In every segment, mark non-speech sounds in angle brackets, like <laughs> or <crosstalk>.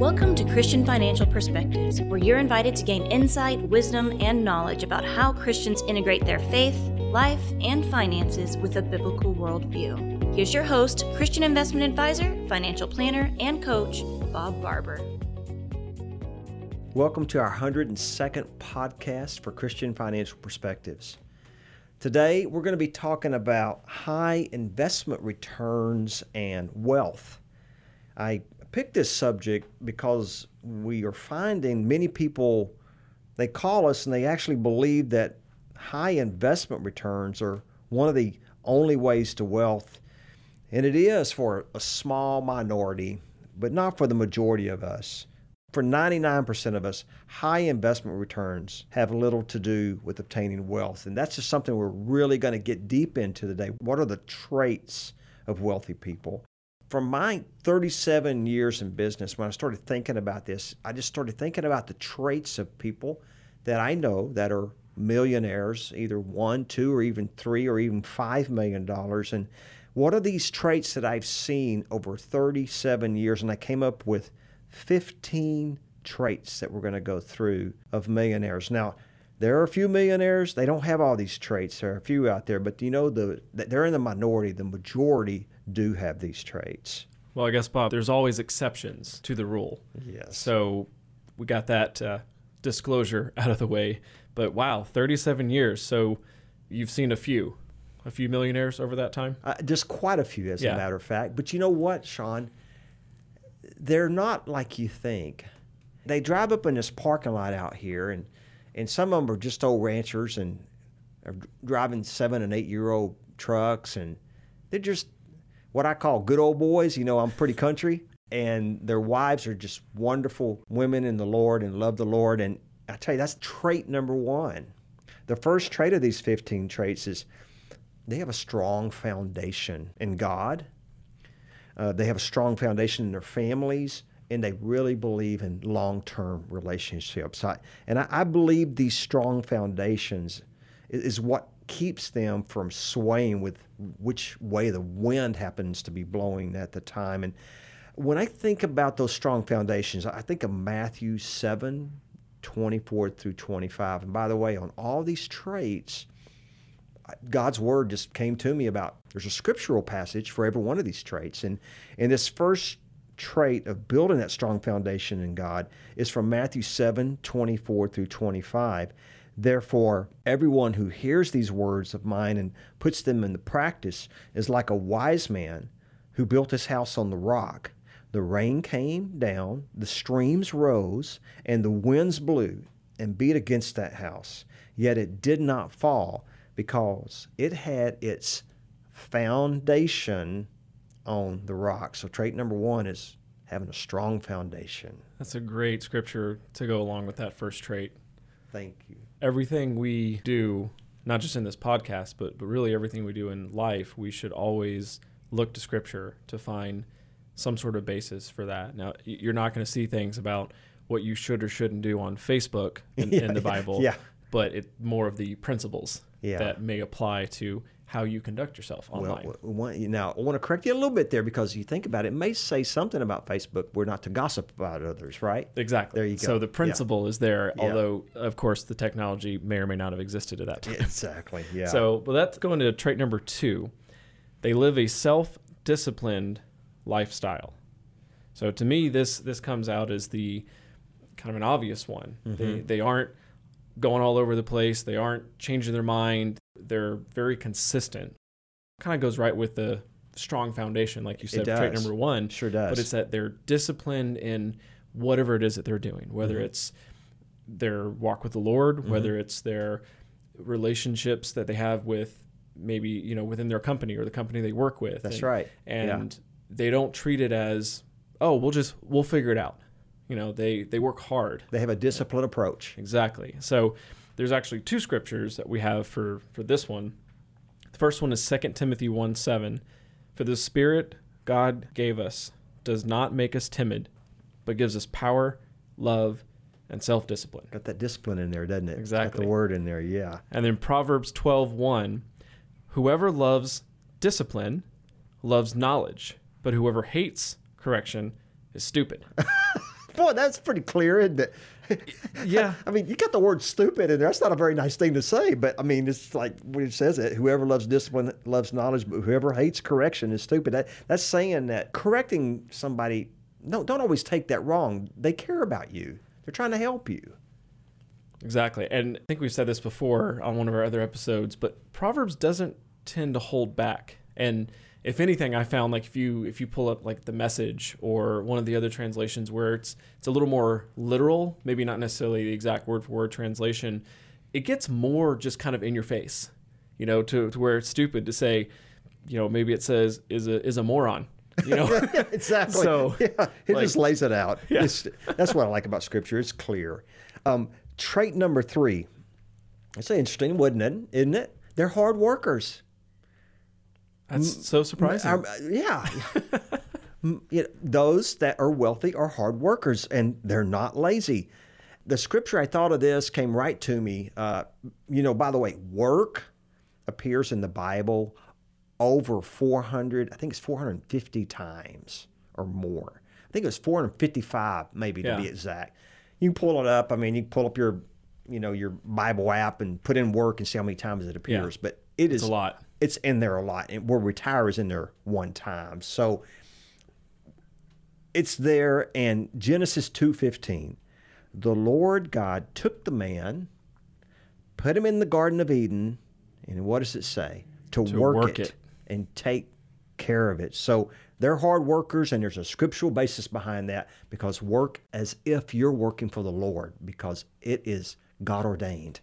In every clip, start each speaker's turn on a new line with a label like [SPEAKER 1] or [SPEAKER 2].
[SPEAKER 1] Welcome to Christian Financial Perspectives, where you're invited to gain insight, wisdom, and knowledge about how Christians integrate their faith, life, and finances with a biblical worldview. Here's your host, Christian investment advisor, financial planner, and coach, Bob Barber.
[SPEAKER 2] Welcome to our 102nd podcast for Christian Financial Perspectives. Today, we're going to be talking about high investment returns and wealth. I picked this subject because we are finding many people they call us and they actually believe that high investment returns are one of the only ways to wealth. And it is for a small minority, but not for the majority of us. For 99% of us, high investment returns have little to do with obtaining wealth. And that's just something we're really going to get deep into today. What are the traits of wealthy people? From my 37 years in business, when I started thinking about this, I just started thinking about the traits of people that I know that are millionaires, either one, two, or even three, or even five million dollars. And what are these traits that I've seen over 37 years? And I came up with 15 traits that we're going to go through of millionaires. Now, there are a few millionaires, they don't have all these traits. There are a few out there, but you know the they're in the minority. The majority do have these traits.
[SPEAKER 3] Well, I guess Bob, there's always exceptions to the rule.
[SPEAKER 2] Yes.
[SPEAKER 3] So we got that uh, disclosure <laughs> out of the way. But wow, 37 years. So you've seen a few, a few millionaires over that time.
[SPEAKER 2] Uh, just quite a few, as
[SPEAKER 3] Yeah.
[SPEAKER 2] a matter of fact. But you know what, Sean? They're not like you think. They drive up in this parking lot out here, and and some of them are just old ranchers and are driving seven and eight year old trucks, and they're just what I call good old boys. You know, I'm pretty country, and their wives are just wonderful women in the Lord and love the Lord. And I tell you, that's trait number one. The first trait of these 15 traits is they have a strong foundation in God. Uh, they have a strong foundation in their families, and they really believe in long term relationships. I, and I, I believe these strong foundations is, is what keeps them from swaying with which way the wind happens to be blowing at the time. And when I think about those strong foundations, I think of Matthew 7 24 through 25. And by the way, on all these traits, God's word just came to me about there's a scriptural passage for every one of these traits. And, and this first trait of building that strong foundation in God is from Matthew 7 24 through 25. Therefore, everyone who hears these words of mine and puts them into practice is like a wise man who built his house on the rock. The rain came down, the streams rose, and the winds blew and beat against that house. Yet it did not fall because it had its foundation on the rock. So, trait number one is having a strong foundation.
[SPEAKER 3] That's a great scripture to go along with that first trait.
[SPEAKER 2] Thank you.
[SPEAKER 3] Everything we do, not just in this podcast, but, but really everything we do in life, we should always look to scripture to find some sort of basis for that. Now, you're not going to see things about what you should or shouldn't do on Facebook in, <laughs>
[SPEAKER 2] Yeah,
[SPEAKER 3] in the Bible,
[SPEAKER 2] yeah.
[SPEAKER 3] but it more of the principles
[SPEAKER 2] Yeah.
[SPEAKER 3] that may apply to how you conduct yourself online.
[SPEAKER 2] Well, now I want to correct you a little bit there because you think about it, it may say something about Facebook. We're not to gossip about others, right?
[SPEAKER 3] Exactly.
[SPEAKER 2] There you go.
[SPEAKER 3] So the
[SPEAKER 2] Yeah.
[SPEAKER 3] principle is there,
[SPEAKER 2] Yeah.
[SPEAKER 3] although of course the technology may or may not have existed at that time.
[SPEAKER 2] Exactly. Yeah.
[SPEAKER 3] So, well, that's going to trait number two. They live a self-disciplined lifestyle. So to me, this this comes out as the kind of an obvious one.
[SPEAKER 2] Mm-hmm.
[SPEAKER 3] They they aren't going all over the place. They aren't changing their mind. They're very consistent. Kind of goes right with the strong foundation, like you said, trait number one.
[SPEAKER 2] Sure does.
[SPEAKER 3] But it's that they're disciplined in whatever it is that they're doing, whether
[SPEAKER 2] Mm-hmm.
[SPEAKER 3] it's their walk with the Lord, whether it's their relationships that they have with maybe you know within their company or the company they work with.
[SPEAKER 2] That's
[SPEAKER 3] and,
[SPEAKER 2] right. Yeah.
[SPEAKER 3] And they don't treat it as oh we'll just we'll figure it out. You know they they work hard.
[SPEAKER 2] they have a disciplined approach.
[SPEAKER 3] Exactly. So there's actually two scriptures that we have for for this one. The first one is 2 Timothy 1 7. For the Spirit God gave us does not make us timid, but gives us power, love, and self discipline.
[SPEAKER 2] Got that discipline in there, doesn't it?
[SPEAKER 3] Exactly.
[SPEAKER 2] Got the word in there. Yeah.
[SPEAKER 3] And then Proverbs 12 1. Whoever loves discipline loves knowledge, but whoever hates correction is stupid. <laughs>
[SPEAKER 2] Boy, that's pretty clear, isn't it? <laughs>
[SPEAKER 3] Yeah.
[SPEAKER 2] I mean, you got the word stupid in there. That's not a very nice thing to say, but I mean, it's like when it says it whoever loves discipline loves knowledge, but whoever hates correction is stupid. That, that's saying that correcting somebody, no, don't always take that wrong. They care about you, they're trying to help you.
[SPEAKER 3] Exactly. And I think we've said this before on one of our other episodes, but Proverbs doesn't tend to hold back. And if anything, I found like if you if you pull up like the message or one of the other translations where it's it's a little more literal, maybe not necessarily the exact word for word translation, it gets more just kind of in your face. You know, to, to where it's stupid to say, you know, maybe it says is a is a moron. You know? <laughs>
[SPEAKER 2] exactly.
[SPEAKER 3] So,
[SPEAKER 2] yeah, it
[SPEAKER 3] like-
[SPEAKER 2] just lays it out.
[SPEAKER 3] Yeah.
[SPEAKER 2] It's, that's what I like about Scripture. It's clear. Um, trait number three. It's interesting, wouldn't it? Isn't it? They're hard workers.
[SPEAKER 3] That's so surprising.
[SPEAKER 2] Yeah. You know, those that are wealthy are hard workers and they're not lazy. The scripture I thought of this came right to me. Uh, you know, by the way, work appears in the Bible over 400, I think it's 450 times or more. I think it was 455, maybe
[SPEAKER 3] Yeah.
[SPEAKER 2] to be exact. You can pull it up. I mean, you can pull up your, you know, your Bible app and put in work and see how many times it appears. But it is
[SPEAKER 3] it's a lot.
[SPEAKER 2] It's in there a lot. And where retire is in there one time. So it's there and Genesis 2:15. The Lord God took the man, put him in the garden of Eden, and what does it say? To,
[SPEAKER 3] To
[SPEAKER 2] work,
[SPEAKER 3] work
[SPEAKER 2] it,
[SPEAKER 3] it.
[SPEAKER 2] and take care of it. So they're hard workers and there's a scriptural basis behind that because work as if you're working for the Lord because it is God ordained.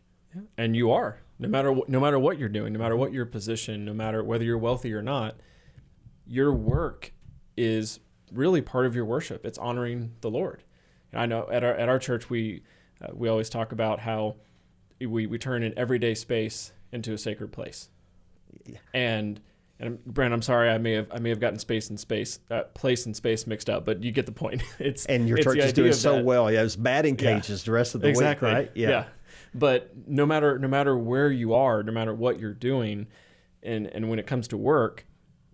[SPEAKER 3] and you are no matter what, no matter what you're doing no matter what your position no matter whether you're wealthy or not your work is really part of your worship it's honoring the lord and i know at our at our church we uh, we always talk about how we we turn an everyday space into a sacred place and and Brand, I'm sorry, I may have I may have gotten space and space, uh, place and space mixed up, but you get the point. <laughs> It's
[SPEAKER 2] And your church is doing so
[SPEAKER 3] that-
[SPEAKER 2] well. Yeah, it's batting
[SPEAKER 3] Yeah.
[SPEAKER 2] cages the rest of the
[SPEAKER 3] exactly.
[SPEAKER 2] week, right?
[SPEAKER 3] Yeah. But no matter no matter where you are, no matter what you're doing, and and when it comes to work,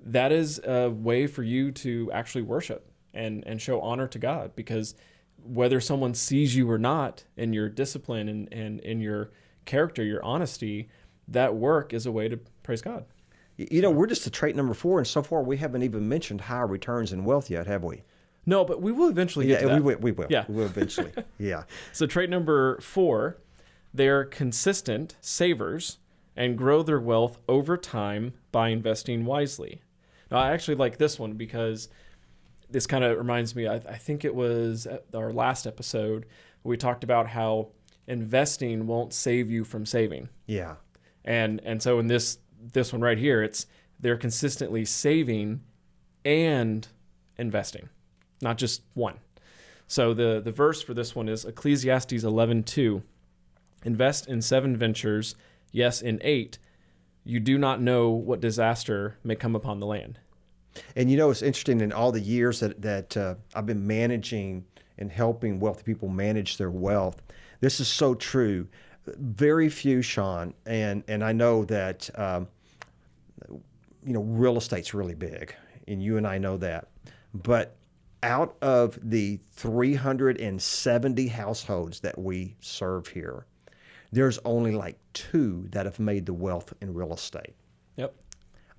[SPEAKER 3] that is a way for you to actually worship and and show honor to God because whether someone sees you or not in your discipline and, and in your character, your honesty, that work is a way to praise God.
[SPEAKER 2] You know, we're just at trait number four, and so far we haven't even mentioned high returns and wealth yet, have we?
[SPEAKER 3] No, but we will eventually get
[SPEAKER 2] Yeah,
[SPEAKER 3] to that.
[SPEAKER 2] we will. We will.
[SPEAKER 3] Yeah.
[SPEAKER 2] we will eventually. <laughs> yeah.
[SPEAKER 3] So trait number four, they're consistent savers and grow their wealth over time by investing wisely. Now, I actually like this one because this kind of reminds me. I, I think it was our last episode where we talked about how investing won't save you from saving,
[SPEAKER 2] Yeah.
[SPEAKER 3] and and so in this this one right here, it's they're consistently saving and investing, not just one. So the the verse for this one is Ecclesiastes 11:2. Invest in seven ventures, yes, in eight. You do not know what disaster may come upon the land.
[SPEAKER 2] And you know, it's interesting in all the years that that uh, I've been managing and helping wealthy people manage their wealth. This is so true. Very few, Sean, and and I know that um, you know real estate's really big, and you and I know that. But out of the 370 households that we serve here, there's only like two that have made the wealth in real estate
[SPEAKER 3] Yep.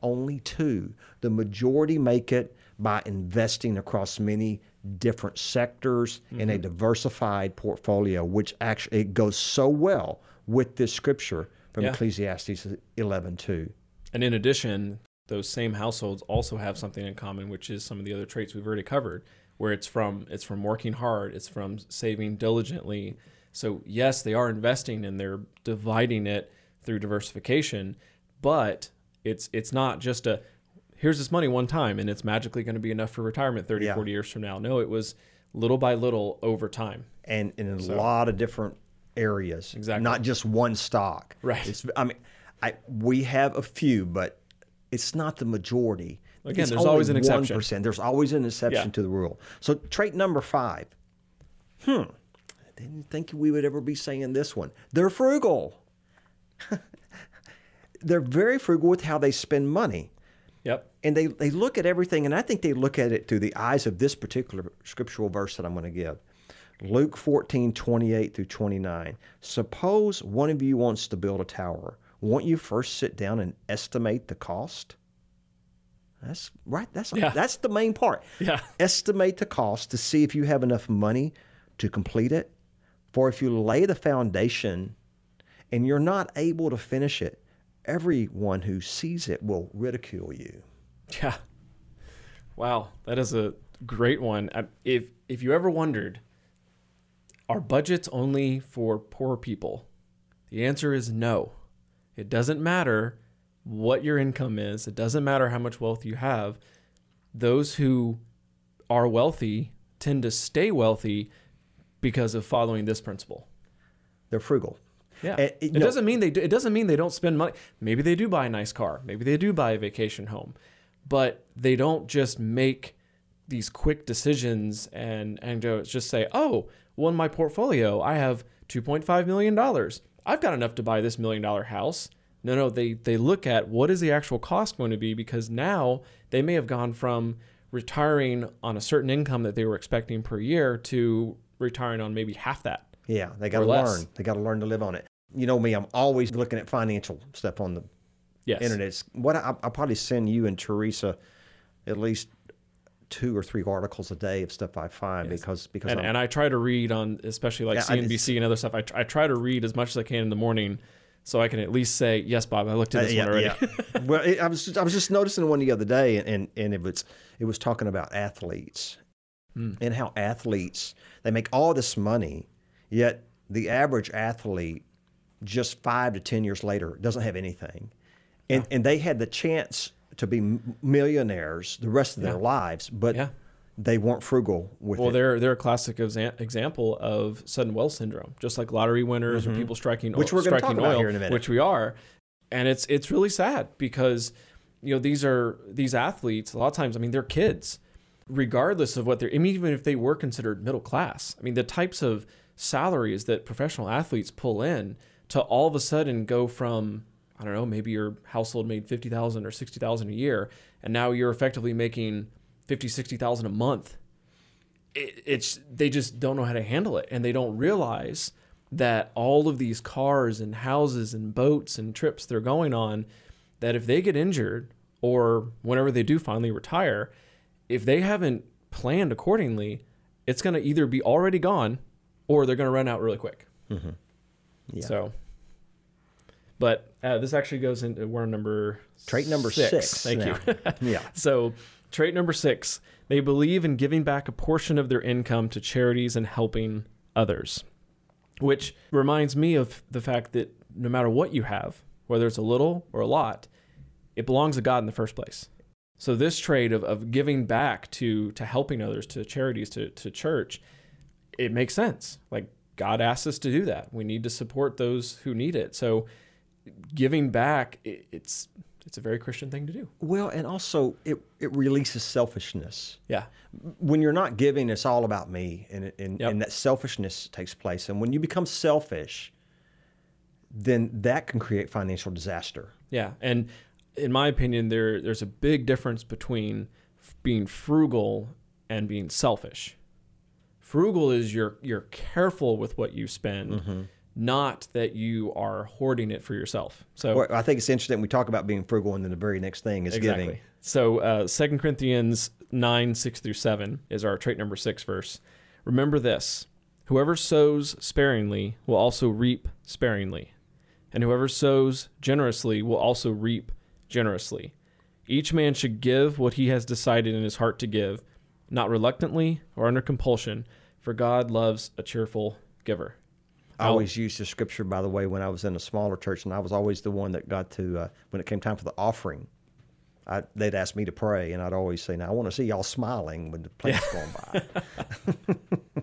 [SPEAKER 2] only two. The majority make it by investing across many different sectors in a mm-hmm. diversified portfolio, which actually it goes so well with this scripture from
[SPEAKER 3] Yeah.
[SPEAKER 2] Ecclesiastes 11:2.
[SPEAKER 3] And in addition, those same households also have something in common, which is some of the other traits we've already covered, where it's from it's from working hard, it's from saving diligently. So yes, they are investing and they're dividing it through diversification, but it's it's not just a here's this money one time and it's magically going to be enough for retirement 30,
[SPEAKER 2] Yeah.
[SPEAKER 3] 40 years from now. No, it was little by little over time.
[SPEAKER 2] and in a lot of different areas.
[SPEAKER 3] Exactly.
[SPEAKER 2] Not just one stock.
[SPEAKER 3] Right.
[SPEAKER 2] It's, I mean, I we have a few, but it's not the majority.
[SPEAKER 3] Again,
[SPEAKER 2] It's
[SPEAKER 3] there's always an exception.
[SPEAKER 2] 1%. There's always an exception
[SPEAKER 3] Yeah.
[SPEAKER 2] to the rule. So trait number five. Hmm. Didn't think we would ever be saying this one. They're frugal. <laughs> They're very frugal with how they spend money
[SPEAKER 3] Yep.
[SPEAKER 2] and they, they look at everything, and I think they look at it through the eyes of this particular scriptural verse that I'm going to give. Luke 14, 28 through 29. Suppose one of you wants to build a tower. Won't you first sit down and estimate the cost? That's right. That's
[SPEAKER 3] Yeah.
[SPEAKER 2] that's the main part.
[SPEAKER 3] Yeah.
[SPEAKER 2] Estimate the cost to see if you have enough money to complete it. For if you lay the foundation and you're not able to finish it, everyone who sees it will ridicule you.
[SPEAKER 3] Yeah. Wow, that is a great one. If if you ever wondered, are budgets only for poor people? The answer is no. It doesn't matter what your income is. It doesn't matter how much wealth you have. Those who are wealthy tend to stay wealthy because of following this principle.
[SPEAKER 2] They're frugal.
[SPEAKER 3] Yeah,
[SPEAKER 2] And,
[SPEAKER 3] it
[SPEAKER 2] know-
[SPEAKER 3] doesn't mean they do, it doesn't mean they don't spend money. Maybe they do buy a nice car. Maybe they do buy a vacation home, but they don't just make these quick decisions and and just say, "Oh, well, in my portfolio, I have 2.5 million dollars. I've got enough to buy this million dollar house." No, no, they they look at what is the actual cost going to be because now they may have gone from retiring on a certain income that they were expecting per year to retiring on maybe half that.
[SPEAKER 2] Yeah, they got to learn. They got to learn to live on it. You know me, I'm always looking at financial stuff on the
[SPEAKER 3] Yes.
[SPEAKER 2] internet. It's what I, I'll probably send you and Teresa at least two or three articles a day of stuff I find because because
[SPEAKER 3] and, and I try to read on especially like
[SPEAKER 2] Yeah,
[SPEAKER 3] CNBC and other stuff. I, tr- I try to read as much as I can in the morning, so I can at least say, "Yes, Bob, I looked at
[SPEAKER 2] Uh,
[SPEAKER 3] this
[SPEAKER 2] yeah,
[SPEAKER 3] one already."
[SPEAKER 2] yeah. <laughs> well, it, I was I was just noticing one the other day, and and, and it was it was talking about athletes
[SPEAKER 3] Hmm.
[SPEAKER 2] and how athletes they make all this money, yet the average athlete just five to ten years later doesn't have anything, and and they had the chance to be millionaires the rest of their lives, but
[SPEAKER 3] Yeah.
[SPEAKER 2] they weren't frugal with
[SPEAKER 3] well,
[SPEAKER 2] it.
[SPEAKER 3] they're they're a classic exa- example of sudden wealth syndrome, just like lottery winners or people striking
[SPEAKER 2] Mm-hmm. Which
[SPEAKER 3] oil,
[SPEAKER 2] we're
[SPEAKER 3] striking
[SPEAKER 2] about
[SPEAKER 3] oil,
[SPEAKER 2] here in a minute.
[SPEAKER 3] which we are, and it's it's really sad because you know these are these athletes. A lot of times, I mean, they're kids, regardless of what they're. I mean, even if they were considered middle class, I mean, the types of salaries that professional athletes pull in to all of a sudden go from I don't know, maybe your household made fifty thousand or sixty thousand a year, and now you're effectively making fifty, sixty thousand a month it, it's they just don't know how to handle it and they don't realize that all of these cars and houses and boats and trips they're going on that if they get injured or whenever they do finally retire if they haven't planned accordingly it's going to either be already gone or they're going to run out really quick
[SPEAKER 2] Yeah.
[SPEAKER 3] so but uh, this actually goes into we're number
[SPEAKER 2] Trait number six.
[SPEAKER 3] thank
[SPEAKER 2] now.
[SPEAKER 3] you <laughs>
[SPEAKER 2] yeah.
[SPEAKER 3] so, trait number six they believe in giving back a portion of their income to charities and helping others, which reminds me of the fact that no matter what you have, whether it's a little or a lot, it belongs to God in the first place. So, this trade of, of giving back to, to helping others, to charities, to, to church, it makes sense. Like, God asks us to do that. We need to support those who need it. So, giving back, it, it's it's a very Christian thing to do.
[SPEAKER 2] Well, and also it, it releases selfishness.
[SPEAKER 3] Yeah.
[SPEAKER 2] when you're not giving, it's all about me, and and,
[SPEAKER 3] Yep.
[SPEAKER 2] and that selfishness takes place. And when you become selfish, then that can create financial disaster.
[SPEAKER 3] Yeah, and in my opinion, there there's a big difference between f- being frugal and being selfish. Frugal is you're you're careful with what you spend,
[SPEAKER 2] Mm-hmm.
[SPEAKER 3] not that you are hoarding it for yourself. So
[SPEAKER 2] Well, I think it's interesting. We talk about being frugal, and then the very next thing is
[SPEAKER 3] exactly.
[SPEAKER 2] giving.
[SPEAKER 3] So uh, 2 Corinthians nine six through seven is our trait number six verse. Remember this: whoever sows sparingly will also reap sparingly, and whoever sows generously will also reap generously. Each man should give what he has decided in his heart to give, not reluctantly or under compulsion, for God loves a cheerful giver.
[SPEAKER 2] I always used the scripture, by the way, when I was in a smaller church, and I was always the one that got to uh, when it came time for the offering. I, they'd ask me to pray, and I'd always say, "Now I want to see y'all smiling when the plane's going by." <laughs> <laughs>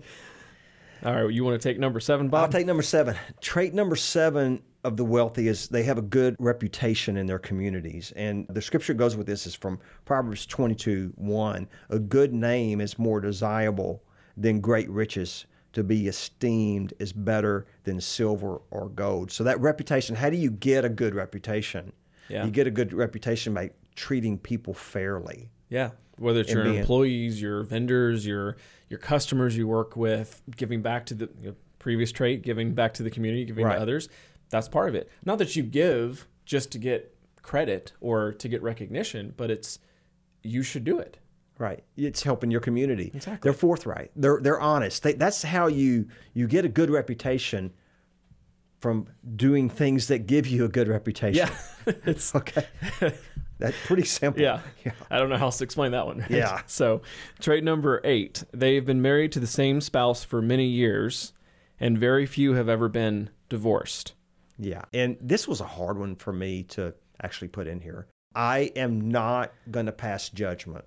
[SPEAKER 3] All right, you want to take number seven, Bob?
[SPEAKER 2] I'll take number seven. Trait number seven of the wealthy is they have a good reputation in their communities. And the scripture goes with this is from Proverbs 22 1. A good name is more desirable than great riches. To be esteemed is better than silver or gold. So, that reputation, how do you get a good reputation?
[SPEAKER 3] Yeah.
[SPEAKER 2] You get a good reputation by treating people fairly.
[SPEAKER 3] Yeah. Whether it's your
[SPEAKER 2] being-
[SPEAKER 3] employees, your vendors, your your customers you work with, giving back to the you know, previous trait, giving back to the community, giving
[SPEAKER 2] Right.
[SPEAKER 3] to others. That's part of it. Not that you give just to get credit or to get recognition, but it's you should do it.
[SPEAKER 2] Right. It's helping your community.
[SPEAKER 3] Exactly.
[SPEAKER 2] They're forthright. They're they're honest. They, that's how you you get a good reputation from doing things that give you a good reputation. Yeah. <laughs>
[SPEAKER 3] it's <laughs>
[SPEAKER 2] Okay. <laughs> That's pretty simple.
[SPEAKER 3] Yeah. <laughs>
[SPEAKER 2] Yeah.
[SPEAKER 3] I don't know how else to explain that one. right?
[SPEAKER 2] Yeah. <laughs>
[SPEAKER 3] So, trait number eight they've been married to the same spouse for many years, and very few have ever been divorced.
[SPEAKER 2] Yeah. And this was a hard one for me to actually put in here. I am not going to pass judgment.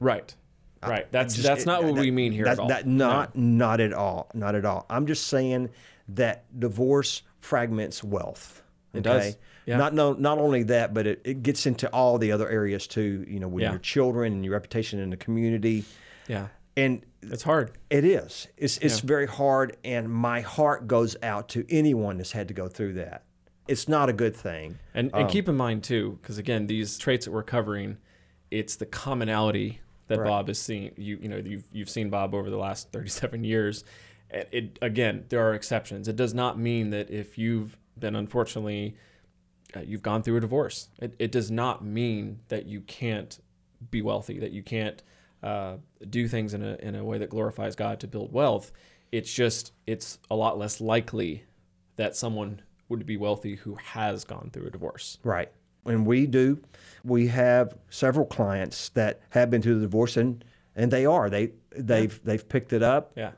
[SPEAKER 3] Right. Right. That's
[SPEAKER 2] Just-
[SPEAKER 3] that's not
[SPEAKER 2] it-
[SPEAKER 3] what
[SPEAKER 2] that-
[SPEAKER 3] we mean here
[SPEAKER 2] that,
[SPEAKER 3] at all.
[SPEAKER 2] That not not at all. Not at all. I'm just saying that divorce fragments wealth.
[SPEAKER 3] It does. Yeah.
[SPEAKER 2] Not no, not only that, but it, it gets into all the other areas too. You know, with
[SPEAKER 3] Yeah.
[SPEAKER 2] your children and your reputation in the community,
[SPEAKER 3] yeah.
[SPEAKER 2] and
[SPEAKER 3] It's hard.
[SPEAKER 2] it is. It's it's
[SPEAKER 3] Yeah.
[SPEAKER 2] very hard, and my heart goes out to anyone that's had to go through that. It's not a good thing.
[SPEAKER 3] And, and um, keep in mind too, because again, these traits that we're covering, it's the commonality that
[SPEAKER 2] Right.
[SPEAKER 3] Bob has seen. You you know you've you've seen Bob over the last 37 years. It, it again, there are exceptions. It does not mean that if you've been unfortunately you've gone through a divorce, it, it does not mean that you can't be wealthy, that you can't uh, do things in a in a way that glorifies God to build wealth. It's just it's a lot less likely that someone would be wealthy who has gone through a divorce.
[SPEAKER 2] Right. And we do. We have several clients that have been through the divorce, and and they are they they've they've picked it up,
[SPEAKER 3] Yeah.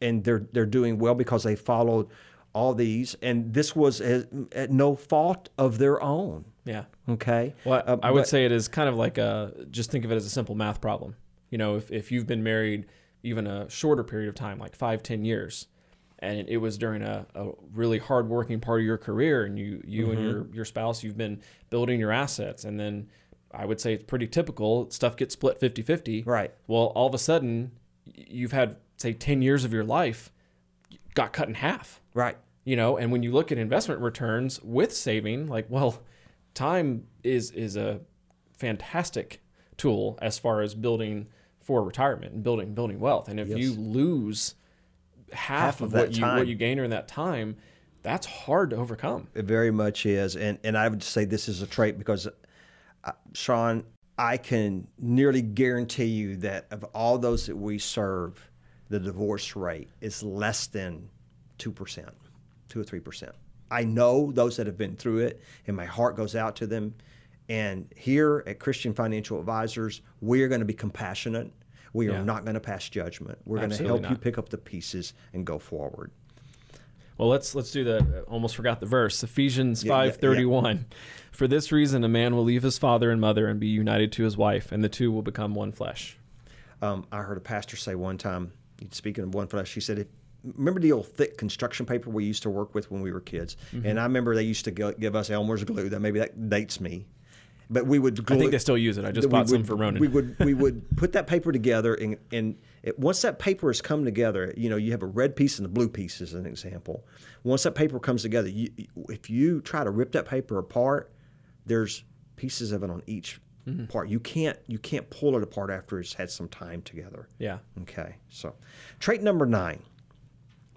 [SPEAKER 2] and they're they're doing well because they followed all these, and this was at, at no fault of their own.
[SPEAKER 3] Yeah.
[SPEAKER 2] Okay.
[SPEAKER 3] Well,
[SPEAKER 2] Uh,
[SPEAKER 3] I would
[SPEAKER 2] but-
[SPEAKER 3] say it is kind of like a just think of it as a simple math problem. You know, if, if you've been married even a shorter period of time, like five, ten years, and it was during a, a really hard working part of your career and you you and your, your spouse, you've been building your assets and then I would say it's pretty typical, stuff gets split 50-50.
[SPEAKER 2] Right.
[SPEAKER 3] Well, all of a sudden you've had say 10 years of your life got cut in half
[SPEAKER 2] right.
[SPEAKER 3] You know and when you look at investment returns with saving like well time is is a fantastic tool as far as building for retirement and building building wealth. And if
[SPEAKER 2] Yes.
[SPEAKER 3] you lose half,
[SPEAKER 2] Half
[SPEAKER 3] of,
[SPEAKER 2] of
[SPEAKER 3] what you what you gain during that time that's hard to overcome.
[SPEAKER 2] It very much is, and and I would say this is a trait because, uh, Sean, I can nearly guarantee you that of all those that we serve, the divorce rate is less than two percent, two or three percent. I know those that have been through it, and my heart goes out to them. And here at Christian Financial Advisors, we are going to be compassionate. We are
[SPEAKER 3] Yeah.
[SPEAKER 2] not going to pass judgment. We're going to help you pick up the pieces and go forward.
[SPEAKER 3] Well, let's let's do the almost forgot the verse. Ephesians
[SPEAKER 2] Yeah, yeah,
[SPEAKER 3] five thirty one. For this reason, a man will leave his father and mother and be united to his wife, and the two will become one flesh.
[SPEAKER 2] Um, I heard a pastor say one time, speaking of one flesh, he said, if, "Remember the old thick construction paper we used to work with when we were kids?"
[SPEAKER 3] Mm-hmm.
[SPEAKER 2] And I remember they used to go, give us Elmer's glue. That maybe that dates me, but we would. Glue
[SPEAKER 3] I think they still use it. I just bought some for Ronan.
[SPEAKER 2] We would <laughs> we would put that paper together, and and it, once that paper has come together, you know, you have a red piece and a blue piece as an example. Once that paper comes together, you, if you try to rip that paper apart, there's pieces of it on each
[SPEAKER 3] Mm-hmm.
[SPEAKER 2] part. You can't you can't pull it apart after it's had some time together.
[SPEAKER 3] yeah.
[SPEAKER 2] Okay, so trait number nine,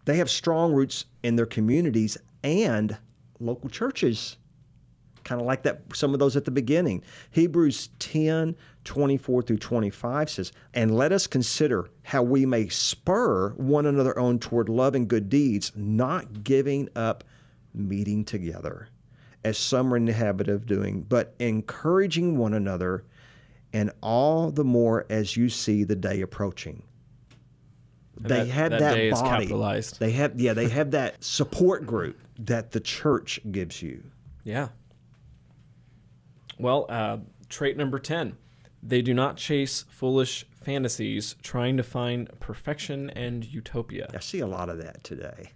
[SPEAKER 2] they have strong roots in their communities and local churches. Kind of like that, some of those at the beginning. Hebrews 10 24 through 25 says, And let us consider how we may spur one another on toward love and good deeds, not giving up meeting together, as some are in the habit of doing, but encouraging one another, and all the more as you see the day approaching they
[SPEAKER 3] that-
[SPEAKER 2] have
[SPEAKER 3] that
[SPEAKER 2] that, body. They have yeah, they have that support group that the church gives you.
[SPEAKER 3] Yeah. Well, uh, trait number 10 they do not chase foolish fantasies trying to find perfection and utopia.
[SPEAKER 2] I see a lot of that today.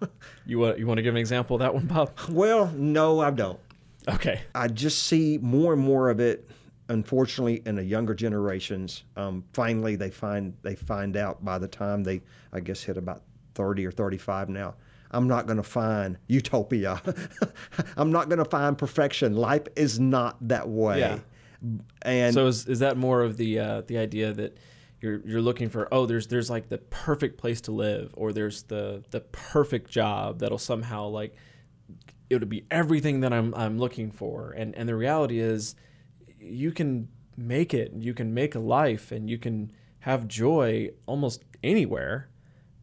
[SPEAKER 2] <laughs>
[SPEAKER 3] You want, you want to give an example of that one, Bob?
[SPEAKER 2] Well, no, I don't.
[SPEAKER 3] Okay.
[SPEAKER 2] I just see more and more of it. Unfortunately, in the younger generations, um, finally they find they find out by the time they, I guess, hit about thirty or thirty-five now. I'm not going to find utopia. <laughs> I'm not going to find perfection. Life is not that way.
[SPEAKER 3] Yeah.
[SPEAKER 2] And
[SPEAKER 3] so is, is that more of the uh, the idea that you're you're looking for oh there's there's like the perfect place to live or there's the the perfect job that'll somehow like it'll be everything that I'm I'm looking for and and the reality is you can make it you can make a life and you can have joy almost anywhere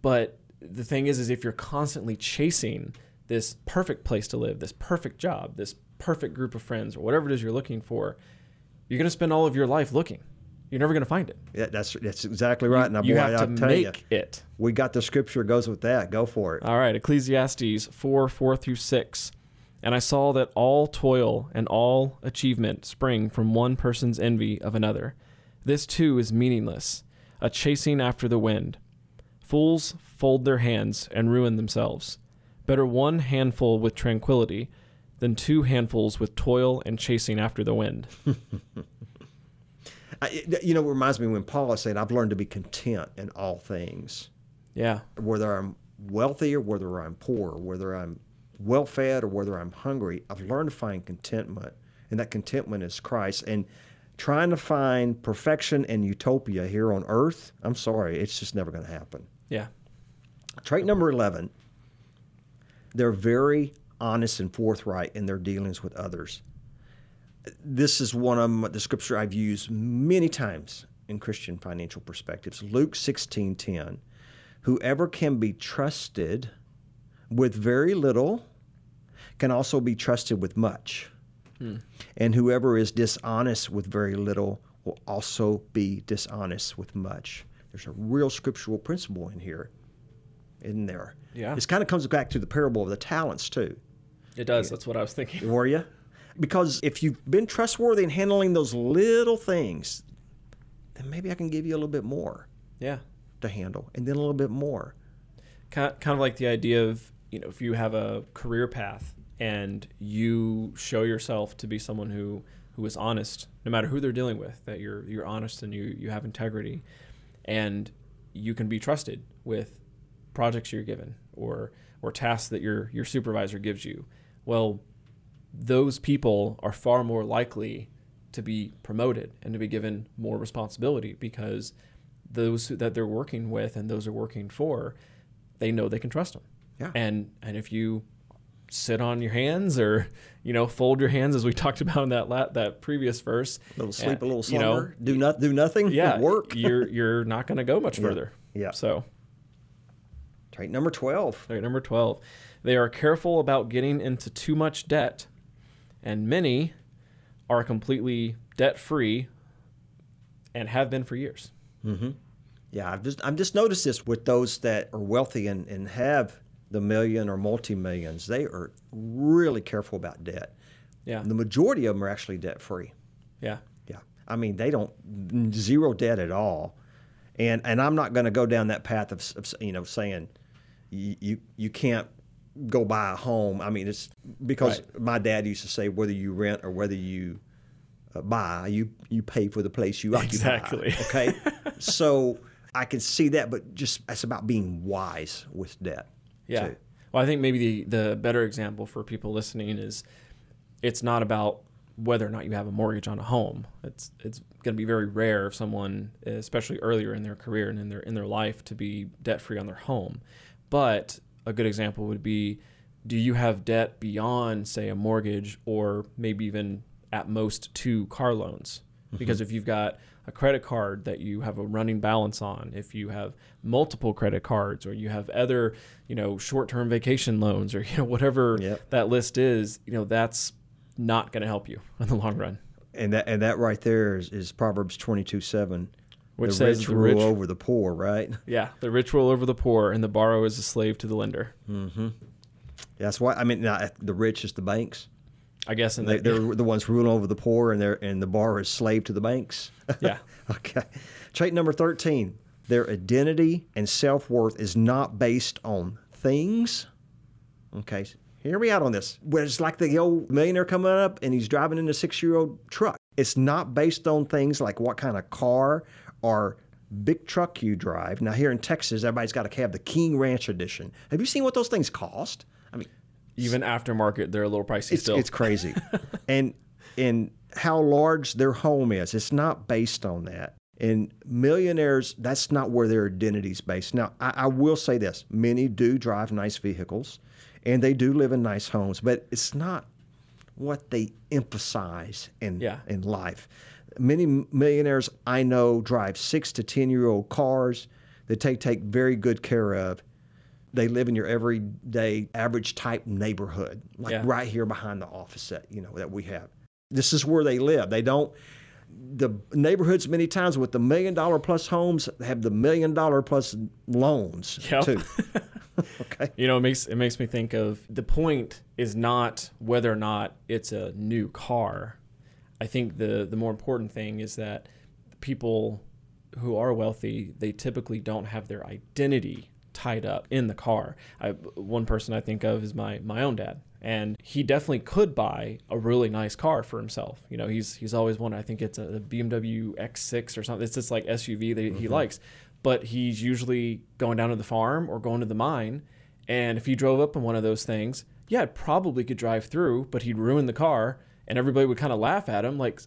[SPEAKER 3] but the thing is is if you're constantly chasing this perfect place to live this perfect job this perfect group of friends or whatever it is you're looking for you're going to spend all of your life looking. You're never going to find it.
[SPEAKER 2] yeah, that's that's exactly right. Now,
[SPEAKER 3] you
[SPEAKER 2] boy,
[SPEAKER 3] have
[SPEAKER 2] I'll
[SPEAKER 3] to
[SPEAKER 2] tell
[SPEAKER 3] make
[SPEAKER 2] you,
[SPEAKER 3] it.
[SPEAKER 2] we got the scripture goes with that. Go for it.
[SPEAKER 3] All right, Ecclesiastes 4 4 through 6. And I saw that all toil and all achievement spring from one person's envy of another. This too is meaningless, a chasing after the wind. Fools fold their hands and ruin themselves. Better one handful with tranquility than two handfuls with toil and chasing after the wind. <laughs>
[SPEAKER 2] I, you know, it reminds me when Paul is saying, "I've learned to be content in all things,
[SPEAKER 3] Yeah.
[SPEAKER 2] whether I'm wealthy or whether I'm poor, whether I'm well fed or whether I'm hungry. I've learned to find contentment, and that contentment is Christ." And trying to find perfection and utopia here on earth, I'm sorry, it's just never going to happen.
[SPEAKER 3] Yeah.
[SPEAKER 2] Trait number 11 they're very honest and forthright in their dealings with others. This is one of the scripture I've used many times in Christian financial perspectives. Luke 16:10. Whoever can be trusted with very little can also be trusted with much. Hmm. And whoever is dishonest with very little will also be dishonest with much. There's a real scriptural principle in here, in there?
[SPEAKER 3] Yeah.
[SPEAKER 2] This kind of comes back to the parable of the talents, too.
[SPEAKER 3] It does. That's what I was thinking.
[SPEAKER 2] Were you? Because if you've been trustworthy in handling those little things, then maybe I can give you a little bit more
[SPEAKER 3] Yeah.
[SPEAKER 2] to handle, and then a little bit more.
[SPEAKER 3] kind kind of like the idea of you know if you have a career path and you show yourself to be someone who who is honest no matter who they're dealing with that you're you're honest and you you have integrity. And you can be trusted with projects you're given or or tasks that your your supervisor gives you. Well those people are far more likely to be promoted and to be given more responsibility because those who- that they're working with and those are working for they know they can trust them.
[SPEAKER 2] Yeah.
[SPEAKER 3] and and if you sit on your hands or you know fold your hands as we <laughs> talked about in that la- that previous verse
[SPEAKER 2] A little sleep, a little
[SPEAKER 3] you know,
[SPEAKER 2] slumber, do not do nothing,
[SPEAKER 3] yeah
[SPEAKER 2] work. <laughs>
[SPEAKER 3] you're you're not going to go much further
[SPEAKER 2] Yeah.
[SPEAKER 3] so
[SPEAKER 2] Trait number 12.
[SPEAKER 3] All right, number 12. They are careful about getting into too much debt, and many are completely debt free and have been for years. Mm-hmm.
[SPEAKER 2] Yeah, I've just I've just noticed this with those that are wealthy and, and have the million or multi millions. They are really careful about debt.
[SPEAKER 3] Yeah.
[SPEAKER 2] The majority of them are actually debt free.
[SPEAKER 3] Yeah.
[SPEAKER 2] Yeah, I mean they don't zero debt at all, and and I'm not going to go down that path of, of you know saying you, you you can't go buy a home. I mean it's because
[SPEAKER 3] Right.
[SPEAKER 2] my dad used to say whether you rent or whether you uh, buy, you you pay for the place you occupy.
[SPEAKER 3] Exactly. <laughs>
[SPEAKER 2] Okay, so I can see that, but just it's about being wise with debt.
[SPEAKER 3] Yeah.
[SPEAKER 2] too.
[SPEAKER 3] Well, I think maybe the, the better example for people listening is it's not about whether or not you have a mortgage on a home. It's it's going to be very rare if someone, especially earlier in their career and in their in their life, to be debt free on their home. But a good example would be, do you have debt beyond, say, a mortgage or maybe even at most two car loans? Mm-hmm. Because if you've got a credit card that you have a running balance on, if you have multiple credit cards, or you have other, you know, short-term vacation loans, or <laughs> you know whatever
[SPEAKER 2] Yep.
[SPEAKER 3] that list is, you know, that's not going to help you <laughs> in the long run.
[SPEAKER 2] And that and that right there is, is Proverbs twenty two seven.
[SPEAKER 3] Which
[SPEAKER 2] the
[SPEAKER 3] says
[SPEAKER 2] rich
[SPEAKER 3] the
[SPEAKER 2] rule
[SPEAKER 3] rich-
[SPEAKER 2] over the poor, right? <laughs>
[SPEAKER 3] Yeah, the rich rule over the poor, and the borrower is a slave to the lender. Mhm.
[SPEAKER 2] That's why I mean the rich is the banks.
[SPEAKER 3] I guess in
[SPEAKER 2] They,
[SPEAKER 3] the,
[SPEAKER 2] they're the ones ruling over the poor, and they're and the bar is slave to the banks. <laughs>
[SPEAKER 3] Yeah.
[SPEAKER 2] okay. Trait number thirteen: their identity and self worth is not based on things. Okay. Hear me out on this. Where it's like the old millionaire coming up and he's driving in a six year old truck. It's not based on things like what kind of car or big truck you drive. Now, here in Texas, everybody's got to have the King Ranch edition. Have you seen what those things cost?
[SPEAKER 3] Even aftermarket, they're a little pricey
[SPEAKER 2] it's,
[SPEAKER 3] still.
[SPEAKER 2] it's crazy. <laughs> and and how large their home is. It's not based on that. And millionaires, that's not where their identity is based. Now, I, I will say this many do drive nice vehicles and they do live in nice homes, but it's not what they emphasize in,
[SPEAKER 3] Yeah.
[SPEAKER 2] in life. Many millionaires I know drive six to 10 year old cars that they take very good care of. They live in your everyday average type neighborhood, like
[SPEAKER 3] Yeah.
[SPEAKER 2] right here behind the office that you know that we have. This is where they live. They don't the neighborhoods many times with the million dollar plus homes have the million dollar plus loans
[SPEAKER 3] Yep.
[SPEAKER 2] too. <laughs> okay.
[SPEAKER 3] You know, it makes it makes me think of the point is not whether or not it's a new car. I think the the more important thing is that people who are wealthy, they typically don't have their identity tied up in the car. I, one person I think of is my my own dad, and he definitely could buy a really nice car for himself. You know, he's he's always wanted. I think it's a, BMW X6 or something. It's just like SUV that he mm-hmm. likes, but he's usually going down to the farm or going to the mine. And if he drove up in one of those things, yeah, it probably could drive through, but he'd ruin the car, and everybody would kind of laugh at him, like,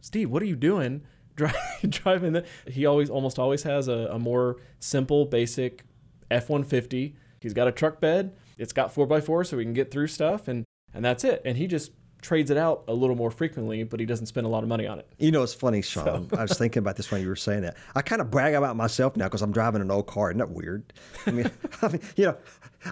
[SPEAKER 3] "Steve, what are you doing?" <laughs> <laughs> Driving the he always almost always has a, a more simple basic f-150 he's got a truck bed it's got 4x4 so we can get through stuff and and that's it and he just trades it out a little more frequently but he doesn't spend a lot of money on it
[SPEAKER 2] You know, it's funny, Sean. I was thinking about this when you were saying that. I kind of brag about myself now because I'm driving an old car. Isn't that weird? I mean, <laughs> I mean you know,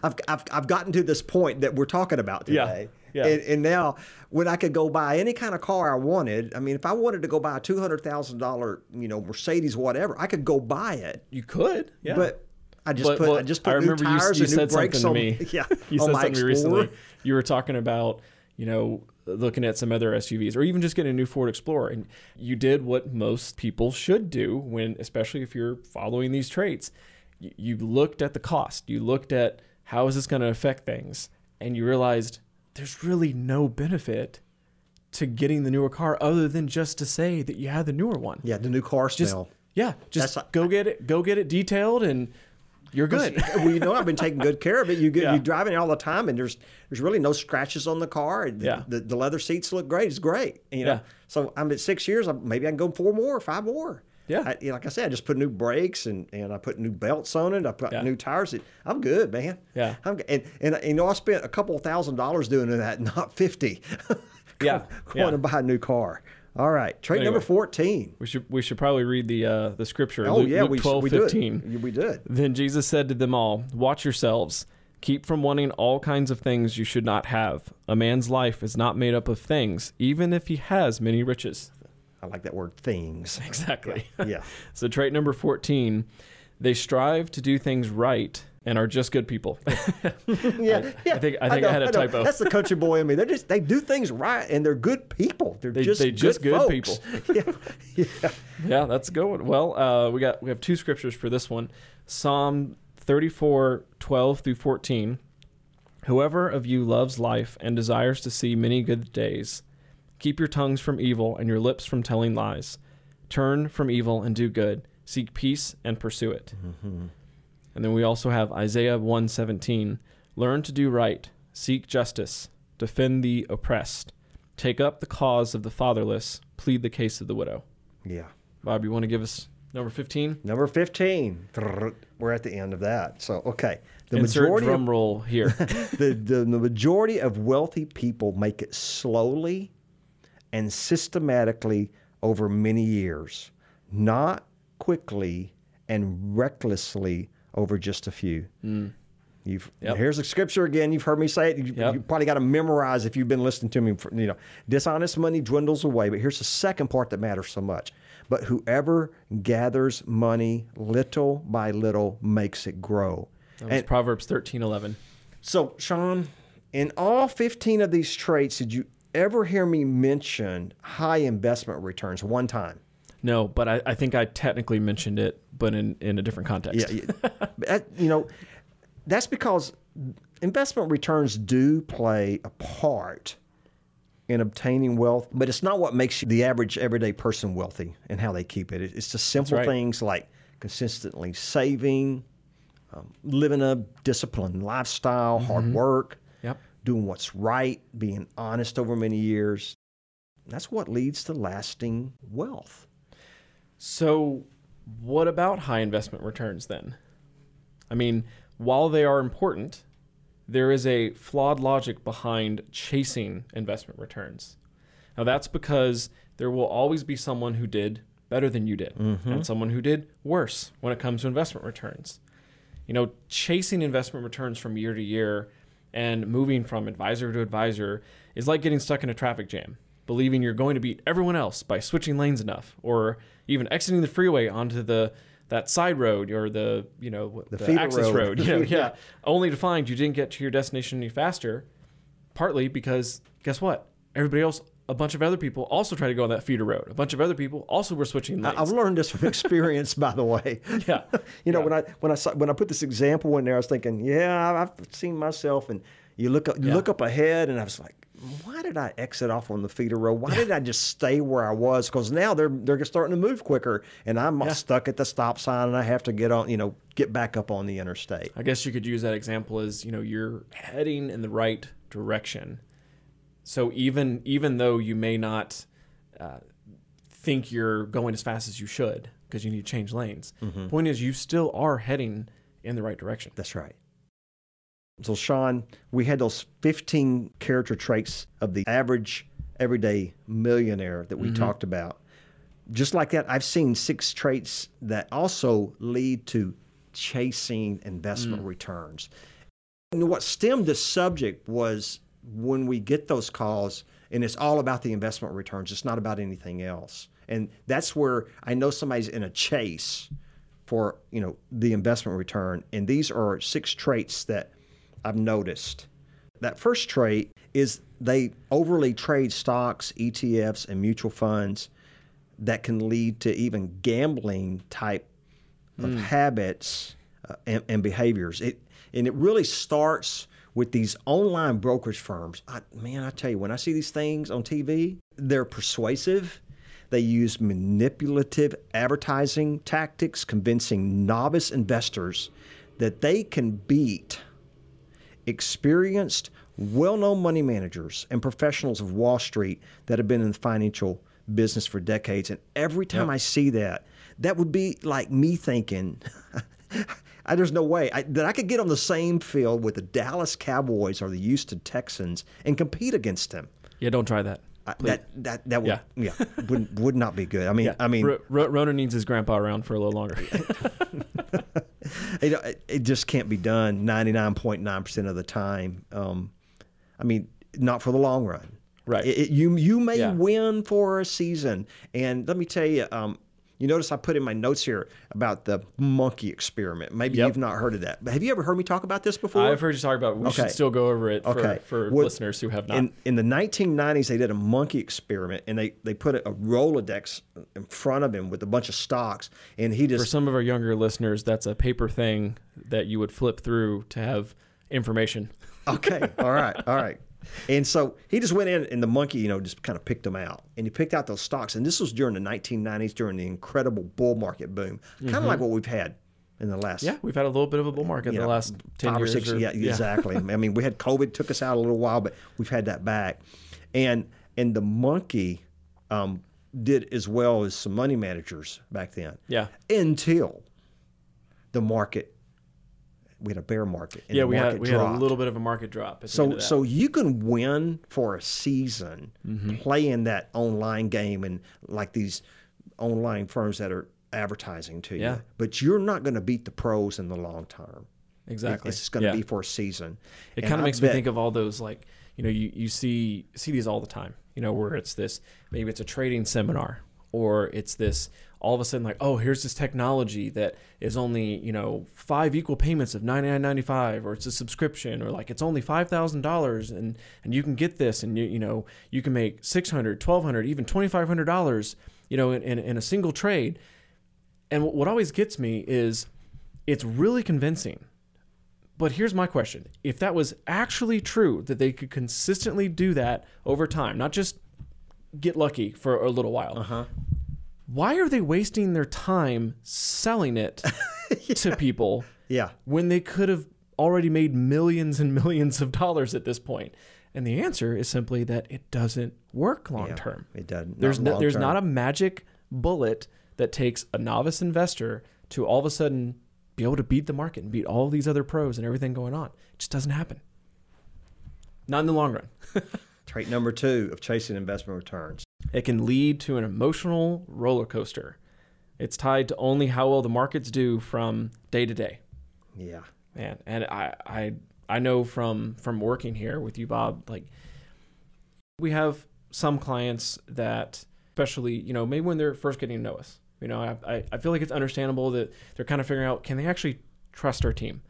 [SPEAKER 2] I've, I've, I've gotten to this point that we're talking about
[SPEAKER 3] Yeah,
[SPEAKER 2] today.
[SPEAKER 3] yeah.
[SPEAKER 2] And, and now, when I could go buy any kind of car I wanted, I mean, if I wanted to go buy a two hundred thousand dollar, you know, Mercedes, whatever, I could go buy it.
[SPEAKER 3] you could yeah
[SPEAKER 2] But I just
[SPEAKER 3] But-
[SPEAKER 2] put
[SPEAKER 3] well,
[SPEAKER 2] I just put
[SPEAKER 3] I remember you,
[SPEAKER 2] tires
[SPEAKER 3] you
[SPEAKER 2] and new
[SPEAKER 3] said
[SPEAKER 2] brakes
[SPEAKER 3] something
[SPEAKER 2] on.
[SPEAKER 3] to me. <laughs>
[SPEAKER 2] Yeah, <laughs>
[SPEAKER 3] you said something recently. You were talking about you know looking at some other SUVs or even just getting a new Ford Explorer, and you did what most people should do when, especially if you're following these traits. You, you looked at the cost. You looked at how is this going to affect things, and you realized there's really no benefit to getting the newer car other than just to say that you had the newer one.
[SPEAKER 2] Yeah, the new car
[SPEAKER 3] Just
[SPEAKER 2] smell.
[SPEAKER 3] yeah, just
[SPEAKER 2] That's-
[SPEAKER 3] go get it. Go get it detailed, and you're good.
[SPEAKER 2] well, you know, I've been taking good care of it. You get
[SPEAKER 3] Yeah.
[SPEAKER 2] you driving it all the time, and there's there's really no scratches on the car. and
[SPEAKER 3] Yeah.
[SPEAKER 2] The, the leather seats look great. It's great. You know.
[SPEAKER 3] Yeah.
[SPEAKER 2] So I'm at six years. Maybe I can go four more, five more.
[SPEAKER 3] Yeah.
[SPEAKER 2] I, like I said, I just put new brakes and, and I put new belts on it. I put
[SPEAKER 3] Yeah.
[SPEAKER 2] new tires. I'm good, man.
[SPEAKER 3] Yeah.
[SPEAKER 2] I'm. And, and you know, I spent a couple thousand dollars doing that, <laughs> not fifty.
[SPEAKER 3] Yeah. <laughs>
[SPEAKER 2] Going
[SPEAKER 3] Yeah.
[SPEAKER 2] to buy a new car. All right. Trade number fourteen.
[SPEAKER 3] We should we should probably read the uh, the scripture.
[SPEAKER 2] Oh
[SPEAKER 3] Luke,
[SPEAKER 2] yeah,
[SPEAKER 3] Luke
[SPEAKER 2] we
[SPEAKER 3] 12,
[SPEAKER 2] we
[SPEAKER 3] 15.
[SPEAKER 2] do it. We did.
[SPEAKER 3] Then Jesus said to them all, Watch yourselves. Keep from wanting all kinds of things you should not have. A man's life is not made up of things, even if he has many riches.
[SPEAKER 2] I like that word. Things. <laughs>
[SPEAKER 3] Exactly.
[SPEAKER 2] Yeah.
[SPEAKER 3] so trait number 14, they strive to do things right and are just good people. <laughs>
[SPEAKER 2] yeah, yeah.
[SPEAKER 3] I think- I think I had a typo.
[SPEAKER 2] That's the country boy in me. They just they do things right, and they're good people. They're
[SPEAKER 3] They-
[SPEAKER 2] just
[SPEAKER 3] they just good
[SPEAKER 2] folks. <laughs> yeah, yeah.
[SPEAKER 3] yeah, that's a good one. Well, uh, we got we have two scriptures for this one. Psalm 34, 12 through 14. Whoever of you loves life and desires to see many good days, keep your tongues from evil and your lips from telling lies. Turn from evil and do good. Seek peace and pursue it. And then we also have Isaiah 117. Learn to do right, seek justice, defend the oppressed, take up the cause of the fatherless, plead the case of the widow.
[SPEAKER 2] yeah.
[SPEAKER 3] Bob, you want to give us number 15?
[SPEAKER 2] Number fifteen. We're at the end of that. So okay, the
[SPEAKER 3] Insert
[SPEAKER 2] majority
[SPEAKER 3] drum
[SPEAKER 2] of,
[SPEAKER 3] roll here. <laughs>
[SPEAKER 2] the, the the majority of wealthy people make it slowly and systematically over many years, not quickly and recklessly over just a few. Mm. You've
[SPEAKER 3] Yep.
[SPEAKER 2] here's the scripture again. You've heard me say it. You,
[SPEAKER 3] Yep.
[SPEAKER 2] you probably got to memorize if you've been listening to me. For, you know, dishonest money dwindles away. But here's the second part that matters so much. But whoever gathers money little by little makes it grow.
[SPEAKER 3] That was
[SPEAKER 2] And
[SPEAKER 3] Proverbs 13, 11.
[SPEAKER 2] so, Sean, in all 15 of these traits, did you ever hear me mention high investment returns one time?
[SPEAKER 3] No, but I, I think I technically mentioned it, but in, in a different context.
[SPEAKER 2] Yeah, you know, that's because investment returns do play a part in obtaining wealth, but it's not what makes the average everyday person wealthy and how they keep it. It's just simple
[SPEAKER 3] right.
[SPEAKER 2] things like consistently saving, um, living a disciplined lifestyle, hard work,
[SPEAKER 3] Yep.
[SPEAKER 2] doing what's right, being honest over many years. that's what leads to lasting wealth.
[SPEAKER 3] So, what about high investment returns then? I mean, while they are important, there is a flawed logic behind chasing investment returns. Now, that's because there will always be someone who did better than you did mm-hmm. and someone who did worse when it comes to investment returns. You know, chasing investment returns from year to year and moving from advisor to advisor is like getting stuck in a traffic jam, believing you're going to beat everyone else by switching lanes enough or even exiting the freeway onto the that side road or the you know the,
[SPEAKER 2] feeder
[SPEAKER 3] access
[SPEAKER 2] road.
[SPEAKER 3] road, <laughs> you <laughs> know,
[SPEAKER 2] Yeah.
[SPEAKER 3] only to find you didn't get to your destination any faster. Partly because guess what? Everybody else, a bunch of other people also tried to go on that feeder road. A bunch of other people also were switching lanes.
[SPEAKER 2] I've learned this from <laughs> experience, by the way.
[SPEAKER 3] Yeah.
[SPEAKER 2] you know,
[SPEAKER 3] Yeah.
[SPEAKER 2] when I when I saw, when I put this example in there, I was thinking, yeah, I've I've seen myself, and you look up, you
[SPEAKER 3] Yeah.
[SPEAKER 2] look up ahead, and I was like, why did I exit off on the feeder road? Why did I just stay where I was? Because now they're they're starting to move quicker, and I'm stuck at the stop sign, and I have to get on, you know, get back up on the interstate.
[SPEAKER 3] I guess you could use that example as you know you're heading in the right direction. So even even though you may not uh, think you're going as fast as you should because you need to change lanes, point is you still are heading in the right direction.
[SPEAKER 2] That's right. So, Sean, we had those 15 character traits of the average everyday millionaire that we mm-hmm. talked about. Just like that, I've seen six traits that also lead to chasing investment mm. returns. And what stemmed the subject was when we get those calls, and it's all about the investment returns, it's not about anything else. And that's where I know somebody's in a chase for you know the investment return and these are six traits that i've noticed. That first trait is they overly trade stocks etfs and mutual funds that can lead to even gambling type of habits uh, and, and behaviors. It and it really starts with these online brokerage firms. I, man i tell you when i see these things on tv they're persuasive. They use manipulative advertising tactics, convincing novice investors that they can beat experienced, well known money managers and professionals of Wall Street that have been in the financial business for decades. And every time I see that, that would be like me thinking, <laughs> I, there's no way I, that I could get on the same field with the Dallas Cowboys or the Houston Texans and compete against them.
[SPEAKER 3] Yeah, don't try that.
[SPEAKER 2] I, that that that would
[SPEAKER 3] Yeah.
[SPEAKER 2] yeah, would would not be good. I mean <laughs>
[SPEAKER 3] Yeah,
[SPEAKER 2] I mean
[SPEAKER 3] Ro- Rona needs his grandpa around for a little longer. <laughs> <laughs>
[SPEAKER 2] it, it- just can't be done 99.9% of the time. Um, I mean, not for the long run.
[SPEAKER 3] Right.
[SPEAKER 2] It, it- you you may
[SPEAKER 3] Yeah.
[SPEAKER 2] win for a season, and let me tell you. Um, you notice I put in my notes here about the monkey experiment. Maybe
[SPEAKER 3] Yep.
[SPEAKER 2] you've not heard of that, but have you ever heard me talk about this before?
[SPEAKER 3] I've heard you talk about. it. We
[SPEAKER 2] Okay.
[SPEAKER 3] should still go over it for,
[SPEAKER 2] Okay.
[SPEAKER 3] for
[SPEAKER 2] What-
[SPEAKER 3] listeners who have not.
[SPEAKER 2] In, in the 1990s, they did a monkey experiment, and they, they put a, a Rolodex in front of him with a bunch of stocks, and he just.
[SPEAKER 3] for some of our younger listeners, that's a paper thing that you would flip through to have information.
[SPEAKER 2] Okay. All right. All right. And so he just went in, and the monkey, you know, just kind of picked them out. And he picked out those stocks. And this was during the 1990s, during the incredible bull market boom, kind of like what we've had in the last
[SPEAKER 3] Mm-hmm. Yeah, we've had a little bit of a bull market in the
[SPEAKER 2] know,
[SPEAKER 3] last ten
[SPEAKER 2] five
[SPEAKER 3] years.
[SPEAKER 2] or six.
[SPEAKER 3] or-
[SPEAKER 2] yeah, exactly. I mean, we had COVID took us out a little while, but we've had that back. And and the monkey um, did as well as some money managers back then.
[SPEAKER 3] Yeah.
[SPEAKER 2] Until the market, we had a bear market.
[SPEAKER 3] Yeah,
[SPEAKER 2] the
[SPEAKER 3] we
[SPEAKER 2] market
[SPEAKER 3] had we had a little bit of a market drop. At the end
[SPEAKER 2] So so you can win for a season
[SPEAKER 3] Mm-hmm.
[SPEAKER 2] playing that online game and like these online firms that are advertising to
[SPEAKER 3] Yeah.
[SPEAKER 2] you, but you're not going to beat the pros in the long term.
[SPEAKER 3] Exactly,
[SPEAKER 2] It's going to
[SPEAKER 3] Yeah.
[SPEAKER 2] be for a season.
[SPEAKER 3] It kind of makes me think of all those like you know you, you see see these all the time. You know where it's this maybe it's a trading seminar or it's this all of a sudden like oh here's this technology that is only you know five equal payments of ninety nine ninety five or it's a subscription or like it's only five thousand dollars and and you can get this and you you know you can make six hundred twelve hundred even twenty five hundred dollars you know in, in, in a single trade. And what, what always gets me is it's really convincing. But here's my question. If that was actually true, that they could consistently do that over time, not just get lucky for a little while,
[SPEAKER 2] Uh-huh.
[SPEAKER 3] Why are they wasting their time selling it <laughs> to people
[SPEAKER 2] Yeah.
[SPEAKER 3] when they could have already made millions and millions of dollars at this point? And the answer is simply that it doesn't work long
[SPEAKER 2] Yeah,
[SPEAKER 3] term.
[SPEAKER 2] it doesn't.
[SPEAKER 3] There's no, there's not a magic bullet that takes a novice investor to all of a sudden be able to beat the market and beat all these other pros and everything going on. It just doesn't happen. Not in the long run. <laughs>
[SPEAKER 2] Trait number two of chasing investment returns.
[SPEAKER 3] It can lead to an emotional roller coaster. It's tied to only how well the markets do from day to day.
[SPEAKER 2] Yeah.
[SPEAKER 3] Man, and I, I I know from from working here with you, Bob, like we have some clients that especially, you know, maybe when they're first getting to know us. You know, I, I, I feel like it's understandable that they're kind of figuring out can they actually trust our team?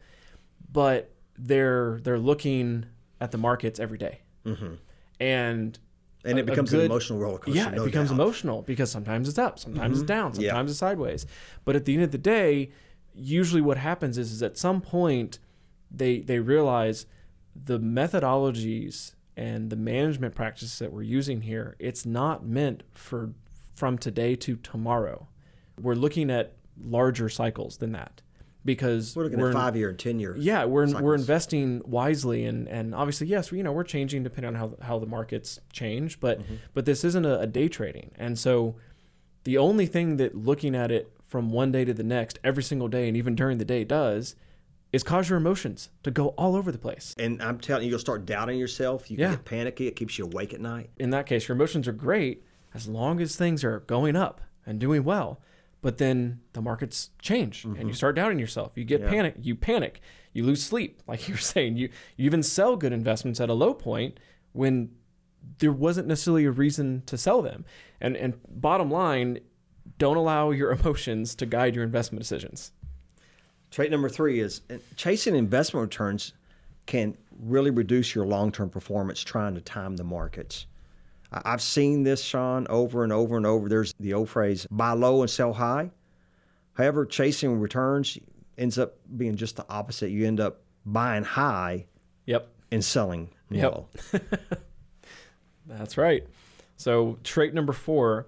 [SPEAKER 3] But they're they're looking at the markets every day.
[SPEAKER 2] Mm-hmm.
[SPEAKER 3] And
[SPEAKER 2] And it becomes an
[SPEAKER 3] good-
[SPEAKER 2] emotional roller coaster.
[SPEAKER 3] yeah, it
[SPEAKER 2] no
[SPEAKER 3] becomes
[SPEAKER 2] doubt.
[SPEAKER 3] emotional because sometimes it's up, sometimes it's mm-hmm. down,
[SPEAKER 2] Yeah.
[SPEAKER 3] sometimes it's sideways. But at the end of the day, usually what happens is, is at some point they they realize the methodologies and the management practices that we're using here, it's not meant for from today to tomorrow. We're looking at larger cycles than that because
[SPEAKER 2] We're looking
[SPEAKER 3] in-
[SPEAKER 2] at five year and 10 year.
[SPEAKER 3] yeah, we're we're investing wisely, and and obviously, yes, you know, we're changing depending on how how the markets change, but
[SPEAKER 2] Mm-hmm.
[SPEAKER 3] but this isn't a, a day trading, and so the only thing that looking at it from one day to the next, every single day, and even during the day, does is cause your emotions to go all over the place.
[SPEAKER 2] And I'm telling you, you'll start doubting yourself. You
[SPEAKER 3] Yeah.
[SPEAKER 2] get panicky. It keeps you awake at night.
[SPEAKER 3] In that case, your emotions are great as long as things are going up and doing well. But then the markets change and you start doubting yourself. You get
[SPEAKER 2] Mm-hmm. Yeah.
[SPEAKER 3] panic. You panic. You lose sleep, <laughs> like you were saying. You you even sell good investments at a low point when there wasn't necessarily a reason to sell them. And and bottom line, don't allow <laughs> your emotions to guide your investment decisions.
[SPEAKER 2] Trait number three is uh, chasing investment returns can really reduce your long term performance trying to time the markets. I've seen this, Sean, over and over and over. There's the old phrase buy low and sell high. However, chasing returns ends up being just the opposite. You end up buying high
[SPEAKER 3] Yep.
[SPEAKER 2] and selling
[SPEAKER 3] Yep.
[SPEAKER 2] low. <laughs>
[SPEAKER 3] That's right. So, trait number four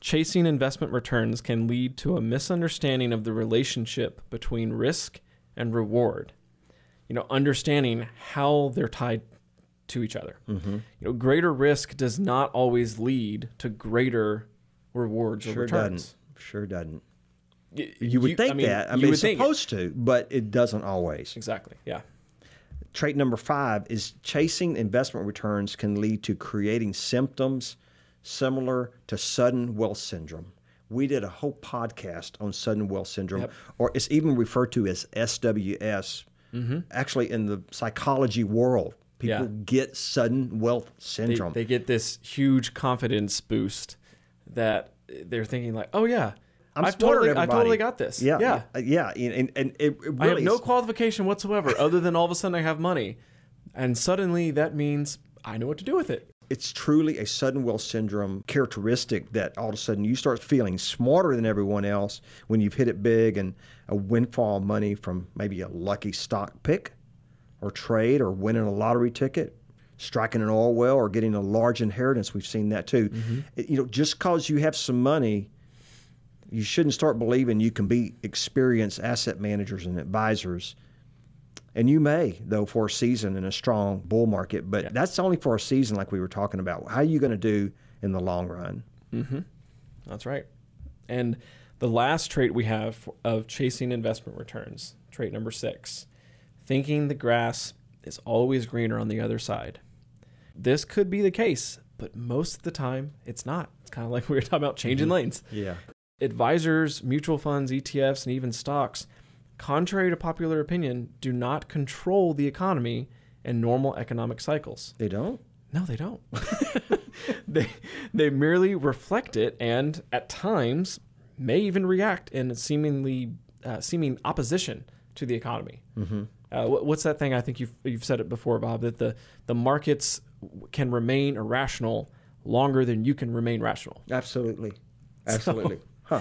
[SPEAKER 3] chasing investment returns can lead to a misunderstanding of the relationship between risk and reward. You know, understanding how they're tied to each other.
[SPEAKER 2] Mm-hmm.
[SPEAKER 3] You know, greater risk does not always lead to greater rewards or
[SPEAKER 2] Sure
[SPEAKER 3] returns.
[SPEAKER 2] doesn't. Sure doesn't. You would think
[SPEAKER 3] I mean,
[SPEAKER 2] that. I mean, it's
[SPEAKER 3] think it.
[SPEAKER 2] supposed to, but it doesn't always.
[SPEAKER 3] Exactly. Yeah.
[SPEAKER 2] Trait number five is chasing investment returns can lead to creating symptoms similar to sudden wealth syndrome. We did a whole podcast on sudden wealth syndrome,
[SPEAKER 3] Yep.
[SPEAKER 2] or it's even referred to as SWS. Actually, in the psychology world, people.
[SPEAKER 3] Yeah.
[SPEAKER 2] get sudden wealth syndrome.
[SPEAKER 3] they get this huge confidence boost that they're thinking like, "Oh yeah,
[SPEAKER 2] I'm
[SPEAKER 3] I've
[SPEAKER 2] smarter
[SPEAKER 3] totally, I totally got this."
[SPEAKER 2] yeah,
[SPEAKER 3] yeah.
[SPEAKER 2] yeah, and, and it, really
[SPEAKER 3] I have no qualification whatsoever <laughs> other than all of a sudden I have money. And suddenly that means I know what to do with it.
[SPEAKER 2] it's truly a sudden wealth syndrome characteristic that all of a sudden you start feeling smarter than everyone else when you've hit it big and a windfall of money from maybe a lucky stock pick or trade or winning a lottery ticket striking an oil well or getting a large inheritance we've seen that too mm-hmm. It- you know just because you have some money you shouldn't start believing you can be experienced asset managers and advisors and you may, though, for a season in a strong bull market, but
[SPEAKER 3] Yeah.
[SPEAKER 2] that's only for a season, like we were talking about. How are you going to do in the long run? Mm-hmm.
[SPEAKER 3] That's right. And the last trait we have of chasing investment returns, trait number six, thinking the grass is always greener on the other side. This could be the case, but most of the time it's not. It's kind of like <laughs> we were talking about changing lanes.
[SPEAKER 2] Yeah.
[SPEAKER 3] advisors, mutual funds, ETFs, and even stocks, contrary to popular opinion, do not control the economy and normal economic cycles.
[SPEAKER 2] They don't?
[SPEAKER 3] No, they don't. <laughs> they they merely reflect it, and at times may even react in seemingly uh, seeming opposition to the economy. Mm-hmm. Uh, what's that thing? I think you've you've said it before, Bob. That the the markets can remain irrational longer than you can remain rational.
[SPEAKER 2] Absolutely. <laughs> Absolutely. huh.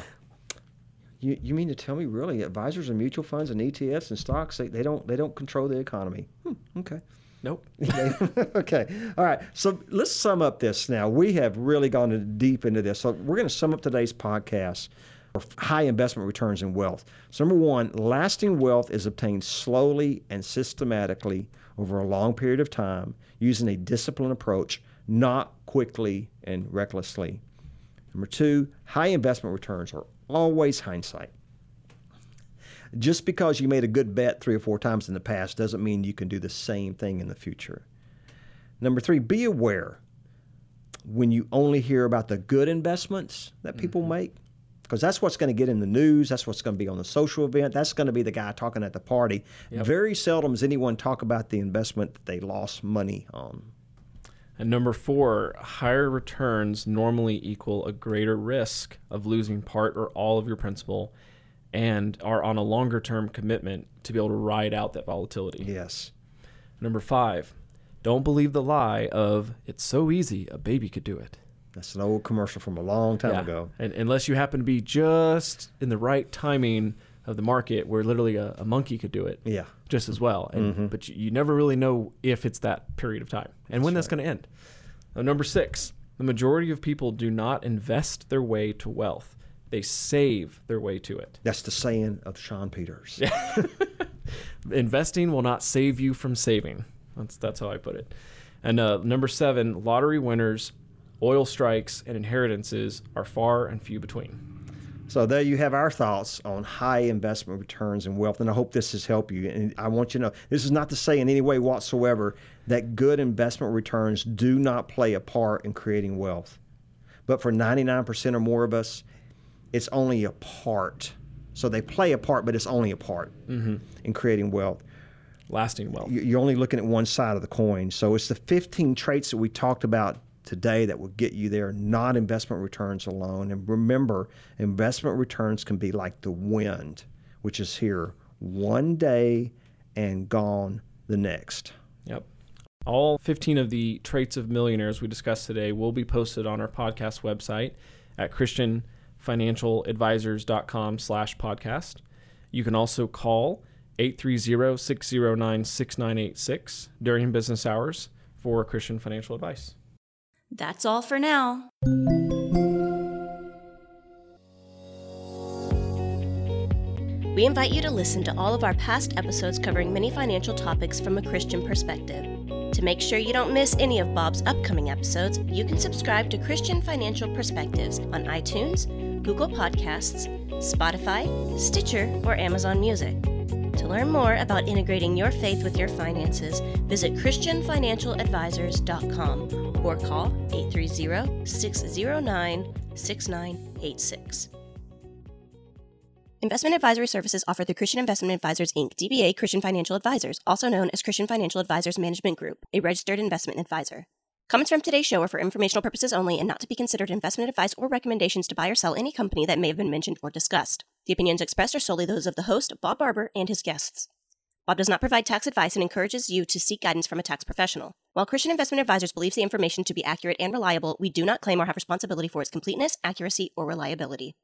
[SPEAKER 2] You, you mean to tell me really advisors and mutual funds and ETFs and stocks they, they don't they don't control the economy? Hmm, okay.
[SPEAKER 3] Nope. <laughs>
[SPEAKER 2] okay. All right. So let's sum up this now. We have really gone deep into this. So we're going to sum up today's podcast or high investment returns in wealth. So, number one, lasting wealth is obtained slowly and systematically over a long period of time using a disciplined approach, not quickly and recklessly. Number two, high investment returns are always hindsight. Just because you made a good bet three or four times in the past doesn't mean you can do the same thing in the future. Number three, be aware when you only hear about the good investments that people mm-hmm. make, because that's what's going to get in the news. That's what's going to be on the social event. That's going to be the guy talking at the party. Yep. Very seldom does anyone talk about the investment that they lost money on.
[SPEAKER 3] And number four, higher returns normally equal a greater risk of losing part or all of your principal and are on a longer term commitment to be able to ride out that volatility.
[SPEAKER 2] Yes.
[SPEAKER 3] Number five, don't believe the lie of it's so easy, a baby could do it.
[SPEAKER 2] That's an old commercial from a long time yeah. ago.
[SPEAKER 3] And unless you happen to be just in the right timing of the market where literally a, a monkey could do it.
[SPEAKER 2] Yeah.
[SPEAKER 3] Just as well. And, mm-hmm. But you, you, never really know if it's that period of time and that's when that's going to end. Now, number six, the majority of people do not invest their way to wealth. They save their way to it.
[SPEAKER 2] That's the saying of Sean Peters. <laughs>
[SPEAKER 3] Investing will not save you from saving. That's that's how I put it. And uh, number seven, lottery winners, oil strikes, and inheritances are far and few between.
[SPEAKER 2] So there you have our thoughts on high investment returns and wealth, and I hope this has helped you. And I want you to know this is not to say in any way whatsoever that good investment returns do not play a part in creating wealth. But for 99% or more of us, it's only a part. So they play a part, but it's only a part mm-hmm. in creating wealth
[SPEAKER 3] lasting wealth.
[SPEAKER 2] You're only looking at one side of the coin. So it's the 15 traits that we talked about today that will get you there, not investment returns alone. And remember, investment returns can be like the wind, which is here one day and gone the next.
[SPEAKER 3] Yep. All 15 of the traits of millionaires we discussed today will be posted on our podcast website at christianfinancialadvisors.com slash podcast. You can also call 830-609-6986 during business hours for Christian financial advice.
[SPEAKER 1] That's all for now. We invite you to listen to all of our past episodes covering many financial topics from a Christian perspective. To make sure you don't miss any of Bob's upcoming episodes, you can subscribe to Christian Financial Perspectives on iTunes, Google Podcasts, Spotify, Stitcher, or Amazon Music. To learn more about integrating your faith with your finances, visit ChristianFinancialAdvisors.com or call 830 609 6986. Investment advisory services offered through Christian Investment Advisors Inc., DBA Christian Financial Advisors, also known as Christian Financial Advisors Management Group, a registered investment advisor. Comments from today's show are for informational purposes only and not to be considered investment advice or recommendations to buy or sell any company that may have been mentioned or discussed. The opinions expressed are solely those of the host, Bob Barber, and his guests. Bob does not provide tax advice and encourages you to seek guidance from a tax professional. While Christian Investment Advisors believes the information to be accurate and reliable, we do not claim or have responsibility for its completeness, accuracy, or reliability.